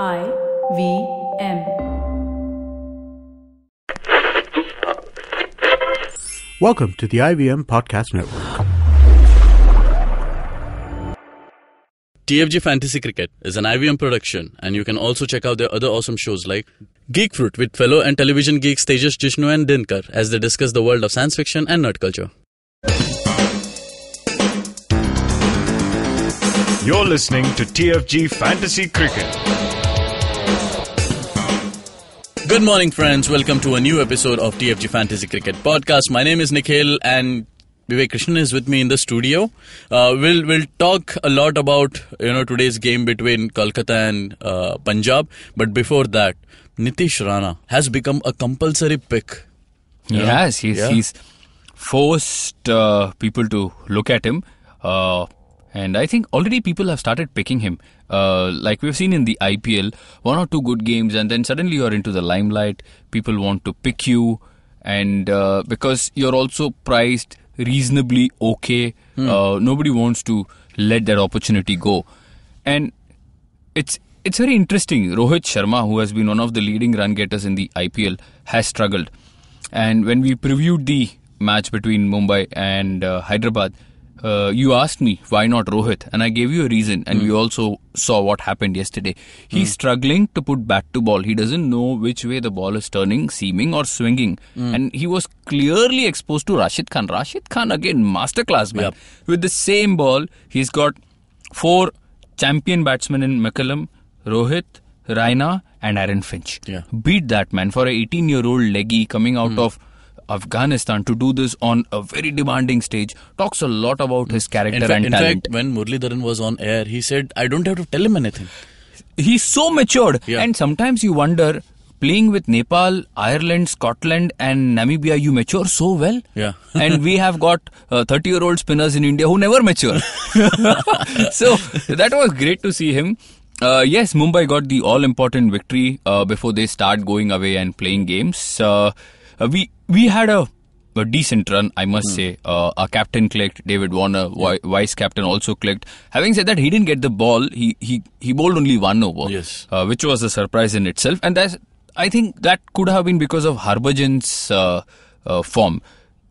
I V M. Welcome to the IVM Podcast Network. TFG Fantasy Cricket is an IVM production, and you can also check out their other awesome shows like Geek Fruit with fellow and television geeks Tejas Jishnu and Dinkar as they discuss the world of science fiction and nerd culture. You're listening to TFG Fantasy Cricket. Good morning, friends. Welcome to a new episode of TFG Fantasy Cricket Podcast. My name is Nikhil, and Vivek Krishnan is with me in the studio. Uh, we'll we'll talk a lot about you know today's game between Kolkata and uh, Punjab. But before that, Nitish Rana has become a compulsory pick. He Yeah. has. He's, Yeah. he's forced uh, people to look at him. Uh, and I think already people have started picking him. Uh, like we've seen in the IPL, one or two good games, and then suddenly you're into the limelight. People want to pick you. And uh, because you're also priced reasonably okay, uh, nobody wants to let that opportunity go. And it's it's very interesting. Rohit Sharma, who has been one of the leading run getters in the IPL, has struggled. And when we previewed the match between Mumbai and uh, Hyderabad, uh, you asked me why not Rohit, and I gave you a reason. And we hmm. also saw what happened yesterday. He's hmm. struggling to put bat to ball. He doesn't know which way the ball is turning, seaming, or swinging. Hmm. And he was clearly exposed to Rashid Khan. Rashid Khan again, masterclass man. Yep. With the same ball, he's got four champion batsmen in McCullum, Rohit, Raina, and Aaron Finch. Yeah. Beat that man for a 18 year old leggy coming out of Afghanistan to do this on a very demanding stage talks a lot about his character In, fact, and in talent. fact, when Muralidharan was on air, he said, "I don't have to tell him anything." He's so matured, Yeah. and sometimes you wonder. Playing with Nepal, Ireland, Scotland, and Namibia, you mature so well. Yeah. and we have got 30 year old spinners in India who never mature. so that was great to see him. Uh, yes, Mumbai got the all important victory uh, before they start going away and playing games. Uh, uh, we we had a, a decent run, I must say. Uh, our captain clicked, David Warner, vi- vice captain also clicked. Having said that, he didn't get the ball. He he he bowled only one over, Yes. uh, which was a surprise in itself. And that's I think that could have been because of Harbhajan's uh, uh, form.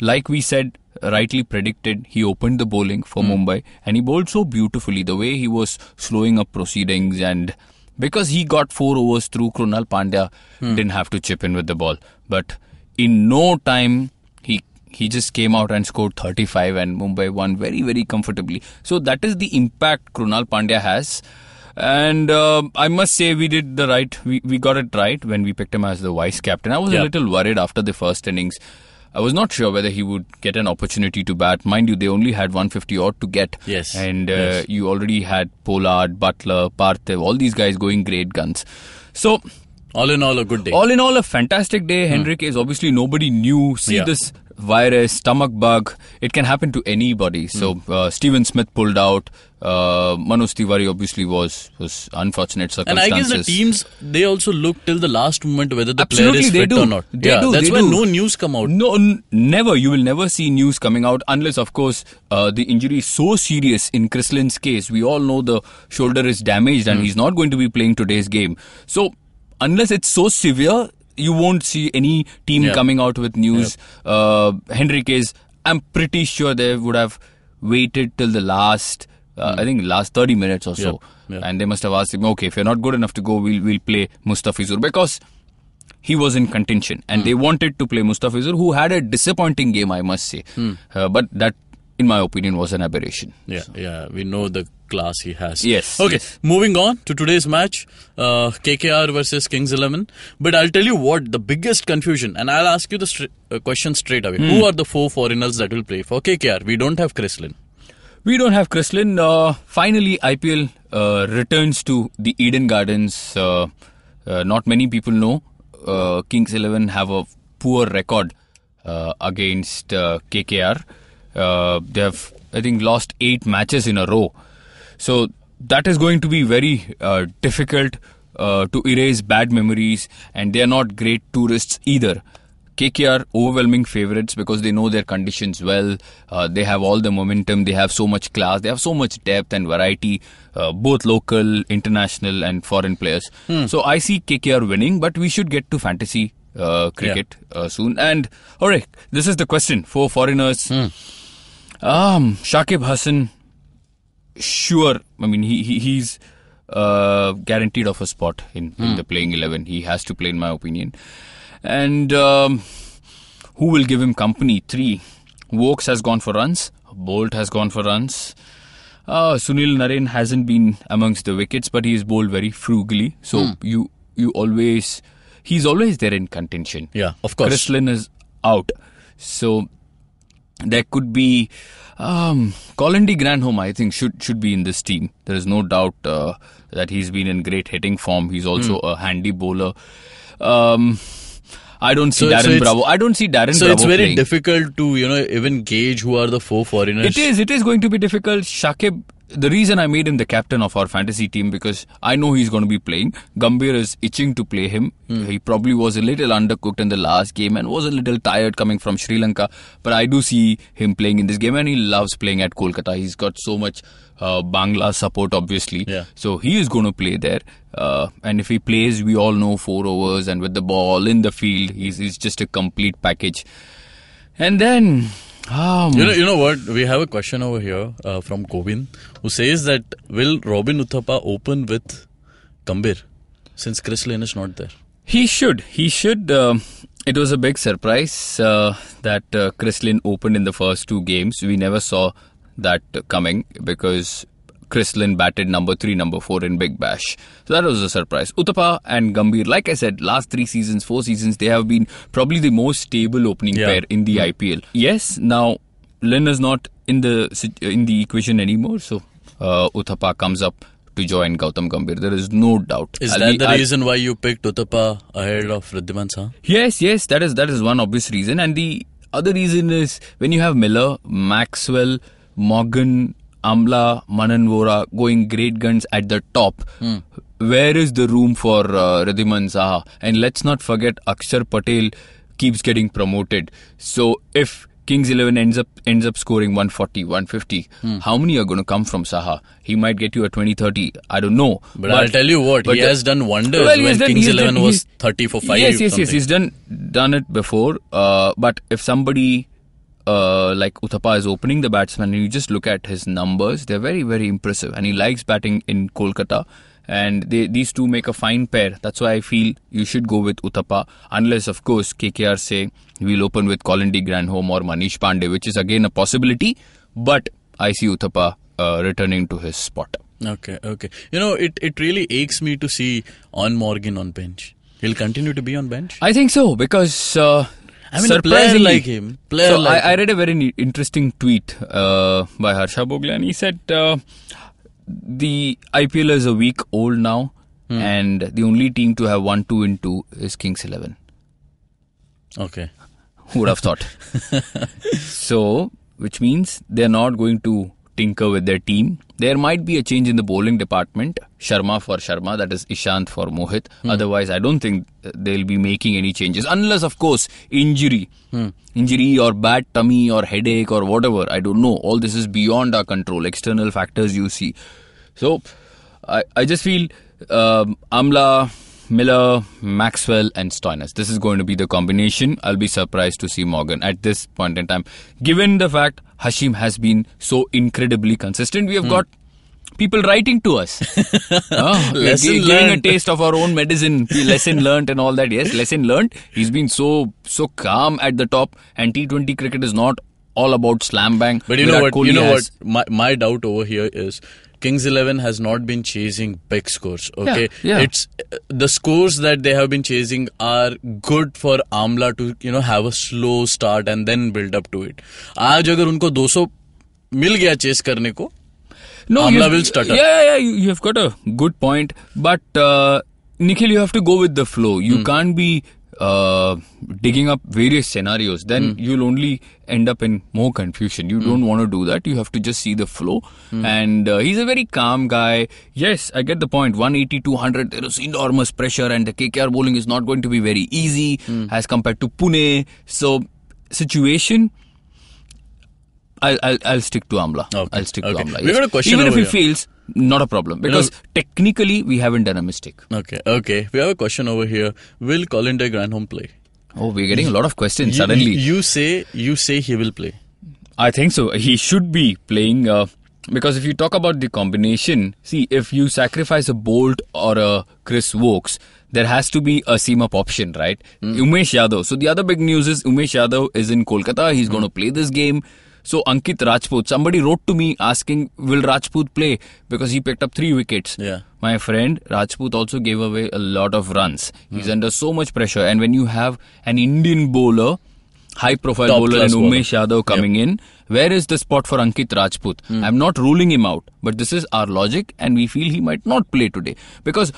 Like we said, rightly predicted, he opened the bowling for Mumbai and he bowled so beautifully. The way he was slowing up proceedings and because he got four overs through, Krunal Pandya didn't have to chip in with the ball. But in no time, he he just came out and scored 35 and Mumbai won very very comfortably. So that is the impact Krunal Pandya has. And uh, I must say we did the right. We, we got it right when we picked him as the vice captain. I was Yeah. a little worried after the first innings. I was not sure whether he would get an opportunity to bat. Mind you, they only had 150 odd to get. Yes, And uh, yes. you already had Pollard, Buttler, Parthiv, all these guys going great guns. So All in all, a good day. all in all, a fantastic day. Henrik is obviously nobody knew. See Hmm. Yeah. this virus, stomach bug. It can happen to anybody. So Hmm. uh, Steven Smith pulled out. Uh, Manoj Tiwari obviously was was unfortunate circumstances. And I guess the teams they also look till the last moment whether the Absolutely, player is they fit do. or not. They yeah, do, that's they why do. no news come out. No, n- never. You will never see news coming out unless, of course, uh, the injury is so serious. In Chris Lynn's case, we all know the shoulder is damaged Hmm. and he's not going to be playing today's game. So, unless it's so severe, you won't see any team Yeah. coming out with news. Uh, Henriques, I'm pretty sure they would have waited till the last. Uh, I think last 30 minutes or so, yep. and they must have asked him, "Okay, if you're not good enough to go, we'll we'll play Mustafizur because he was in contention and they wanted to play Mustafizur, who had a disappointing game, I must say. Uh, but that, in my opinion, was an aberration. Yeah, yeah, we know the class he has. Yes, Okay, yes. moving on to today's match, uh, KKR versus Kings Eleven. But I'll tell you what the biggest confusion, and I'll ask you the stra- uh, question straight away. Who are the four foreigners that will play for KKR? We don't have Chris Lynn. We don't have Chris Lynn. Uh, finally, IPL uh, returns to the Eden Gardens. Uh, uh, not many people know uh, Kings Eleven have a poor record uh, against uh, KKR. Uh, they have, I think, lost eight matches in a row. So that is going to be very uh, difficult uh, to erase bad memories, and they are not great tourists either. KKR overwhelming favorites because they know their conditions well. Uh, they have all the momentum. They have so much class. They have so much depth and variety, uh, both local, international, and foreign players. So I see KKR winning, but we should get to fantasy uh, cricket uh, soon. And all right, this is the question for foreigners. Um, Shakib Hasan, sure. I mean, he, he he's uh, guaranteed of a spot in, in the playing eleven. He has to play, in my opinion. And um, who will give him company? Three. Woakes has gone for runs. Boult has gone for runs. Uh, Sunil Narine hasn't been amongst the wickets, but he is bowled very frugally. So you you always he's always there in contention. Yeah, of course. Chris Lynn is out, so there could be um, Colin de Grandhomme. I think should should be in this team. There is no doubt uh, that he's been in great hitting form. He's also Hmm. a handy bowler. Um, I don't see So- so Darren it's- Bravo. I don't see Darren So Bravo it's very playing. difficult to you know even gauge who are the four foreigners. It is. It is going to be difficult. Shakib. The reason I made him the captain of our fantasy team because I know he's going to be playing. Gambhir is itching to play him. He probably was a little undercooked in the last game and was a little tired coming from Sri Lanka. But I do see him playing in this game and he loves playing at Kolkata. He's got so much uh, Bangla support, obviously. Yeah. So he is going to play there. Uh, and if he plays, we all know four overs and with the ball in the field, he's, he's just a complete package. And then. Um, You know, you know what? We have a question over here uh, from Kovin who says that will Robin Uthappa open with Gambhir since Chris Lynn is not there? He should. He should. Um it was a big surprise uh, that uh, Chris Lynn opened in the first two games. We never saw that coming because Chris Lynn batted number three, number four in Big Bash. So that was a surprise. Uthappa and Gambhir, like I said, last three seasons, four seasons, they have been probably the most stable opening Yeah. pair in the IPL. Yes, now Lynn is not in the in the equation anymore, so uh, Uthappa comes up to join Gautam Gambhir. There is no doubt. Is I'll that be- the I'll- reason why you picked Uthappa ahead of Wriddhiman Saha? Yes, yes, that is that is one obvious reason, and the other reason is when you have Miller, Maxwell, Morgan, Amla, Manan Vora going great guns at the top. Where is the room for uh, Saha? And let's not forget Akshar Patel keeps getting promoted. So if Kings 11 ends up ends up scoring 140, 150, how many are going to come from Saha? He might get you a 20, 30. I don't know. But, I'll tell you what, but he has done wonders Well, he when done- Kings he 11 done- was 30 for 5. Yes, yes, yes. He's done done it before. Uh, but if somebody uh, like Uthappa is opening the batsman, and you just look at his numbers, they're very, very impressive. And he likes batting in Kolkata. And they, these two make a fine pair. That's why I feel you should go with Uthappa. Unless, of course, KKR say we'll open with Colin de Grandhomme or Manish Pandey, which is again a possibility. But I see Uthappa uh, returning to his spot. Okay, okay. You know, it, it really aches me to see on Morgan on bench. He'll continue to be on bench. I think so because uh, I mean, player surprisingly- like him, player so like I, I read a very ne- interesting tweet uh, by Harsha Bhogle, and he said uh, the IPL is a week old now, Hmm. and the only team to have won two in two is Kings Eleven. Okay. Who would have thought? so, which means they're not going to tinker with their team. There might be a change in the bowling department. Sharma for Sharma, that is Ishant for Mohit. Hmm. Otherwise, I don't think they'll be making any changes. Unless, of course, injury. Hmm. Injury or bad tummy or headache or whatever. I don't know. All this is beyond our control. External factors you see. So, I, I just feel um, Amla, Miller, Maxwell, and Stoinis. This is going to be the combination. I'll be surprised to see Morgan at this point in time. Given the fact Hashim has been so incredibly consistent, we have hmm. got people writing to us. Ah, we are Lesson gi- giving a learned. taste of our own medicine, lesson learned, and all that. Yes, lesson learned. He's been so so calm at the top, and T20 cricket is not all about slam bang. But you know Virat what? You Kohli know has- what? My my doubt over here is Kings Eleven has not been chasing big scores. Okay, yeah. it's uh, the scores that they have been chasing are good for Amla to you know have a slow start and then build up to it. आज अगर उनको 200 मिल गया chess करने को no, Amla will stutter. Yeah, yeah, yeah. You, you have got a good point, but uh, Nikhil, you have to go with the flow. Hmm. You can't be uh, digging up various scenarios, then you'll only end up in more confusion. You don't want to do that. You have to just see the flow. And uh, he's a very calm guy. Yes, I get the point. 180, 200, there is enormous pressure, and the KKR bowling is not going to be very easy as compared to Pune. So, situation. I'll, I'll, I'll stick to Amla. Okay, I'll stick okay. to Amla. We yes. got a question Even if he fails, not a problem because technically we haven't done a mistake. Okay, okay. We have a question over here. Will Colin de Grandhomme play? Oh, we're getting a lot of questions You- suddenly. You, say you say he will play. I think so. He should be playing uh, because if you talk about the combination, see, if you sacrifice a Boult or a Chris Woakes, there has to be a seam up option, right? Umesh Yadav. So the other big news is Umesh Yadav is in Kolkata. He's going to play this game. So Ankit Rajput, somebody wrote to me asking, will Rajput play? Because he picked up three wickets. Yeah. My friend Rajput also gave away a lot of runs. He's hmm. under so much pressure. And when you have an Indian bowler, high profile Top bowler and. Umesh Yadav coming in, where is the spot for Ankit Rajput? Hmm. I'm not ruling him out, but this is our logic, and we feel he might not play today because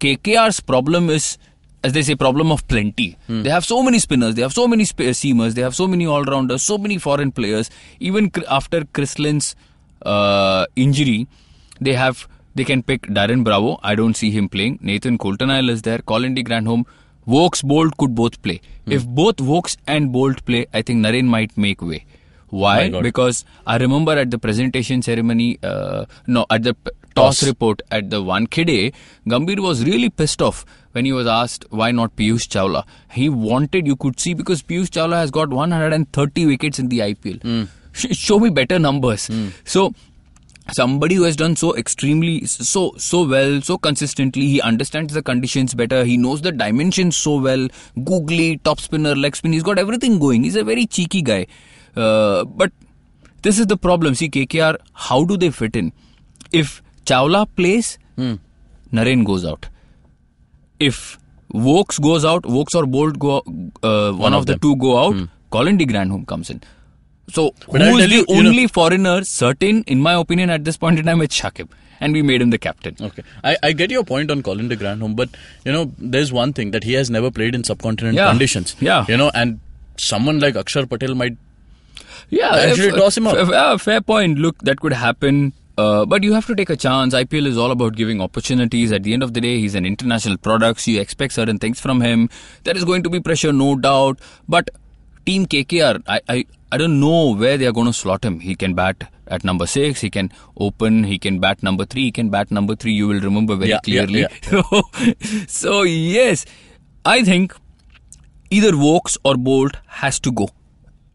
KKR's problem is. As they say, problem of plenty. They have so many spinners, they have so many sp- seamers, they have so many all rounders, so many foreign players. Even cr- after Chris Lynn's uh, injury, they have they can pick Darren Bravo. I don't see him playing. Nathan Coulter-Nile is there. Colin de Grandhomme. Vokes, Boult could both play. If both Vokes and Boult play, I think Narine might make way. Why? God. Because I remember at the presentation ceremony, uh, no, at the p- toss, Toss. report at the Wankhede, Gambhir was really pissed off when he was asked why not Piyush Chawla. He wanted, you could see, because Piyush Chawla has got 130 wickets in the IPL. Hmm. Sh- show me better numbers. Hmm. So, somebody who has done so extremely so so well so consistently he understands the conditions better he knows the dimensions so well. Googly top spinner leg spin he's got everything going. He's a very cheeky guy. Uh, but this is the problem. See kkr how do they fit in? If chawla plays hmm. narine goes out if Vokes goes out, Vokes or Boult go, uh, one, of, of the them. two go out, Colin de Grandhomme comes in. So But I'll who is the you, you know- only foreigner certain, in my opinion, at this point in time? It's Shakib, and we made him the captain. Okay, I, I get your point on Colin de Grandhomme, but you know, there's one thing that he has never played in subcontinent Yeah. conditions. Yeah. you know, and someone like Akshar Patel might. Yeah, Actually if- toss him out. f- uh, fair point. Look, that could happen. Uh, but you have to take a chance. IPL is all about giving opportunities. At the end of the day, he's an international product. So you expect certain things from him. There is going to be pressure, no doubt. But Team KKR, I, I, I don't know where they are going to slot him. He can bat at number six. He can open. He can bat number three. He can bat number three. You will remember very Yeah, yeah, clearly. so yes, I think either Vokes or Boult has to go.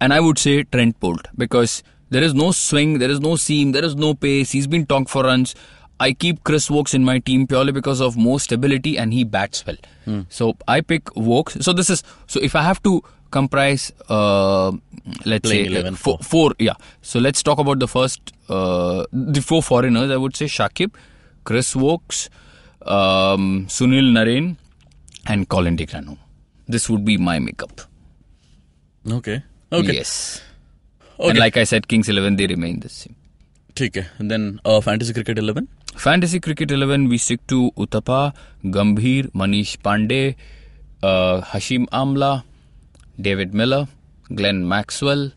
And I would say Trent Boult because there is no swing, there is no seam, there is no pace. He's been tonked for runs. I keep Chris Vokes in my team purely because of more stability and he bats well. So I pick Vokes. So this is so if I have to comprise, uh, let's Playing say 11 uh, four, four, yeah. So let's talk about the first, uh, the four foreigners. I would say Shakib, Chris Vokes, um, Sunil Narine, and Colin de Grandhomme. This would be my makeup. Okay. Okay. Yes. Okay. And like I said, Kings 11, they remain the same. ठीक है then fantasy cricket eleven fantasy cricket eleven we stick to Uthappa Gambhir Manish Pandey Hashim Amla David Miller Glenn Maxwell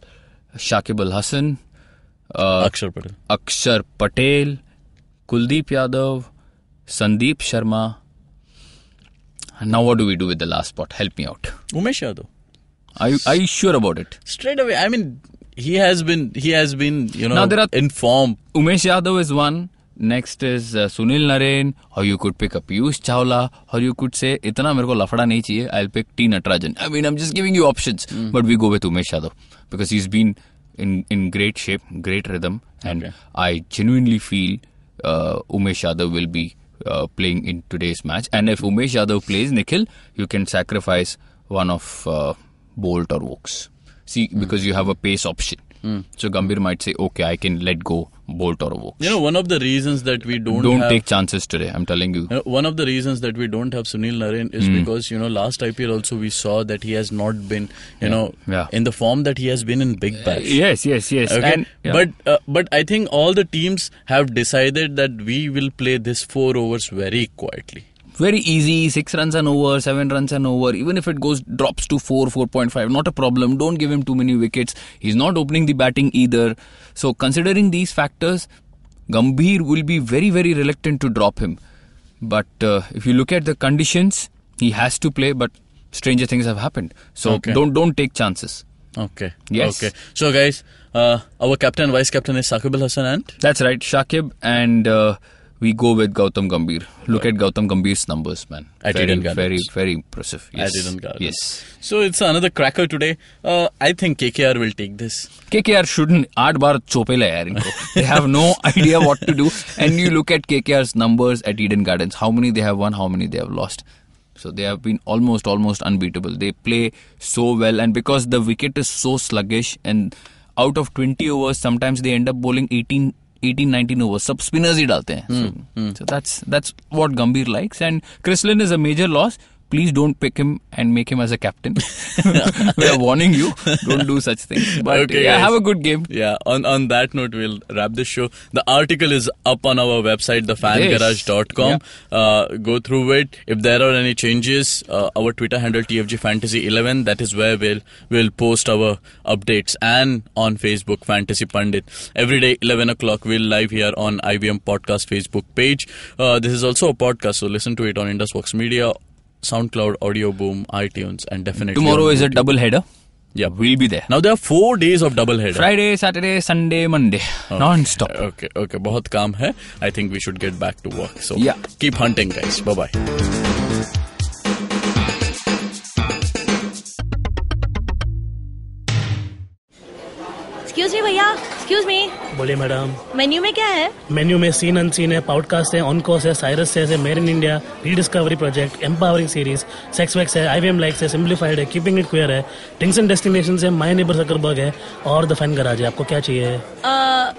Shakib Al Hasan Axar Patel Axar Patel Kuldeep Yadav Sandeep Sharma now what do we do with the last spot help me out umesh yadav are you, are you sure about it straight away i mean he has been he has been you know are in form. Umesh Yadav is one. Next is Sunil Narine और you could pick a Piyush Chawla और you could say इतना मेरे को लफड़ा नहीं चाहिए I pick T Natarajan I mean I am just giving you options but we go with Umesh Yadav because he is been in in great shape, great rhythm, and. I genuinely feel uh, Umesh Yadav will be uh, playing in today's match. And if Umesh Yadav plays Nikhil, you can sacrifice one of uh, Boult or Woakes. See, because you have a pace option. So Gambhir might say, okay, I can let go Boult or Vokes. You know, one of the reasons that we don't Don't have, take chances today. I'm telling you. You know, one of the reasons that we don't have Sunil Narine is Hmm. because you know last IPL also we saw that he has not been you know Yeah. in the form that he has been in Big Bash. Yes, yes, yes. Okay, And, yeah. but uh, but I think all the teams have decided that we will play this four overs very quietly. Very easy. Six runs and over, seven runs and over. Even if it goes drops to four, four point five, not a problem. Don't give him too many wickets. He's not opening the batting either. So considering these factors, Gambhir will be very very reluctant to drop him. But uh, if you look at the conditions, he has to play. But stranger things have happened. So Okay. don't don't take chances. Okay. Yes. Okay. So, guys, uh, our captain, vice captain is Shakib Al Hasan and That's right, Shakib, and uh, we go with Gautam Gambhir. Look right. at Gautam Gambhir's numbers, man. At very, Eden Gardens. Very, very impressive. Yes. At Eden Gardens. Yes. So it's another cracker today. Uh, I think KKR will take this. KKR shouldn't. Eight bar chopela. They have no idea what to do. And you look at KKR's numbers at Eden Gardens. How many they have won, how many they have lost. So they have been almost, almost unbeatable. They play so well. And because the wicket is so sluggish and out of 20 overs, sometimes they end up bowling 18- 18 19 over सब spinners ही डालते हैं। So that's that's what Gambhir likes and Chris Lynn is a major loss Please don't pick him and make him as a captain. we are warning you. Don't do such things. But Okay, yeah, guys. have a good game. Yeah, on, on that note, we'll wrap this show. The article is up on our website, thefangarage.com. Uh, go through it. If there are any changes, uh, our Twitter handle TFG Fantasy 11, that is where we'll, we'll post our updates and on Facebook, Fantasy Pundit. Every day, 11 o'clock, we'll live here on IVM Podcast Facebook page. Uh, this is also a podcast, so listen to it on Indus Vox Media, SoundCloud, Audio Boom, iTunes, and definitely. Tomorrow on is a YouTube. double header. Yeah. We'll be there. Now there are four days of double header. Friday, Saturday, Sunday, Monday. Non-stop. Okay, okay. बहुत काम है. I think we should get back to work. So Yeah. keep hunting, guys. Bye bye. Excuse me भैया excuse me बोलिए madam. Menu में क्या है? Menu में seen unseen है पॉडकास्ट है ऑन कोर्स है साइरस है Maed in India rediscovery project empowering series sex wax है आईवीएम लाइक्स है सिंप्लीफाइड है कीपिंग इट क्लियर है टिंग्स एंड डेस्टिनेशन है माय नेबर सकरबर्ग है और द फ़ैन गराज है आपको क्या चाहिए?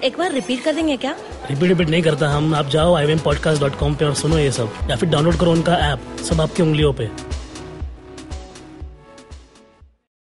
एक बार रिपीट कर देंगे क्या? रिपीट रिपीट नहीं करता हम आप जाओ I V M podcast dot com पे और सुनो ये सब या फिर डाउनलोड करो उनका ऐप सब आपकी उंगलियों पे।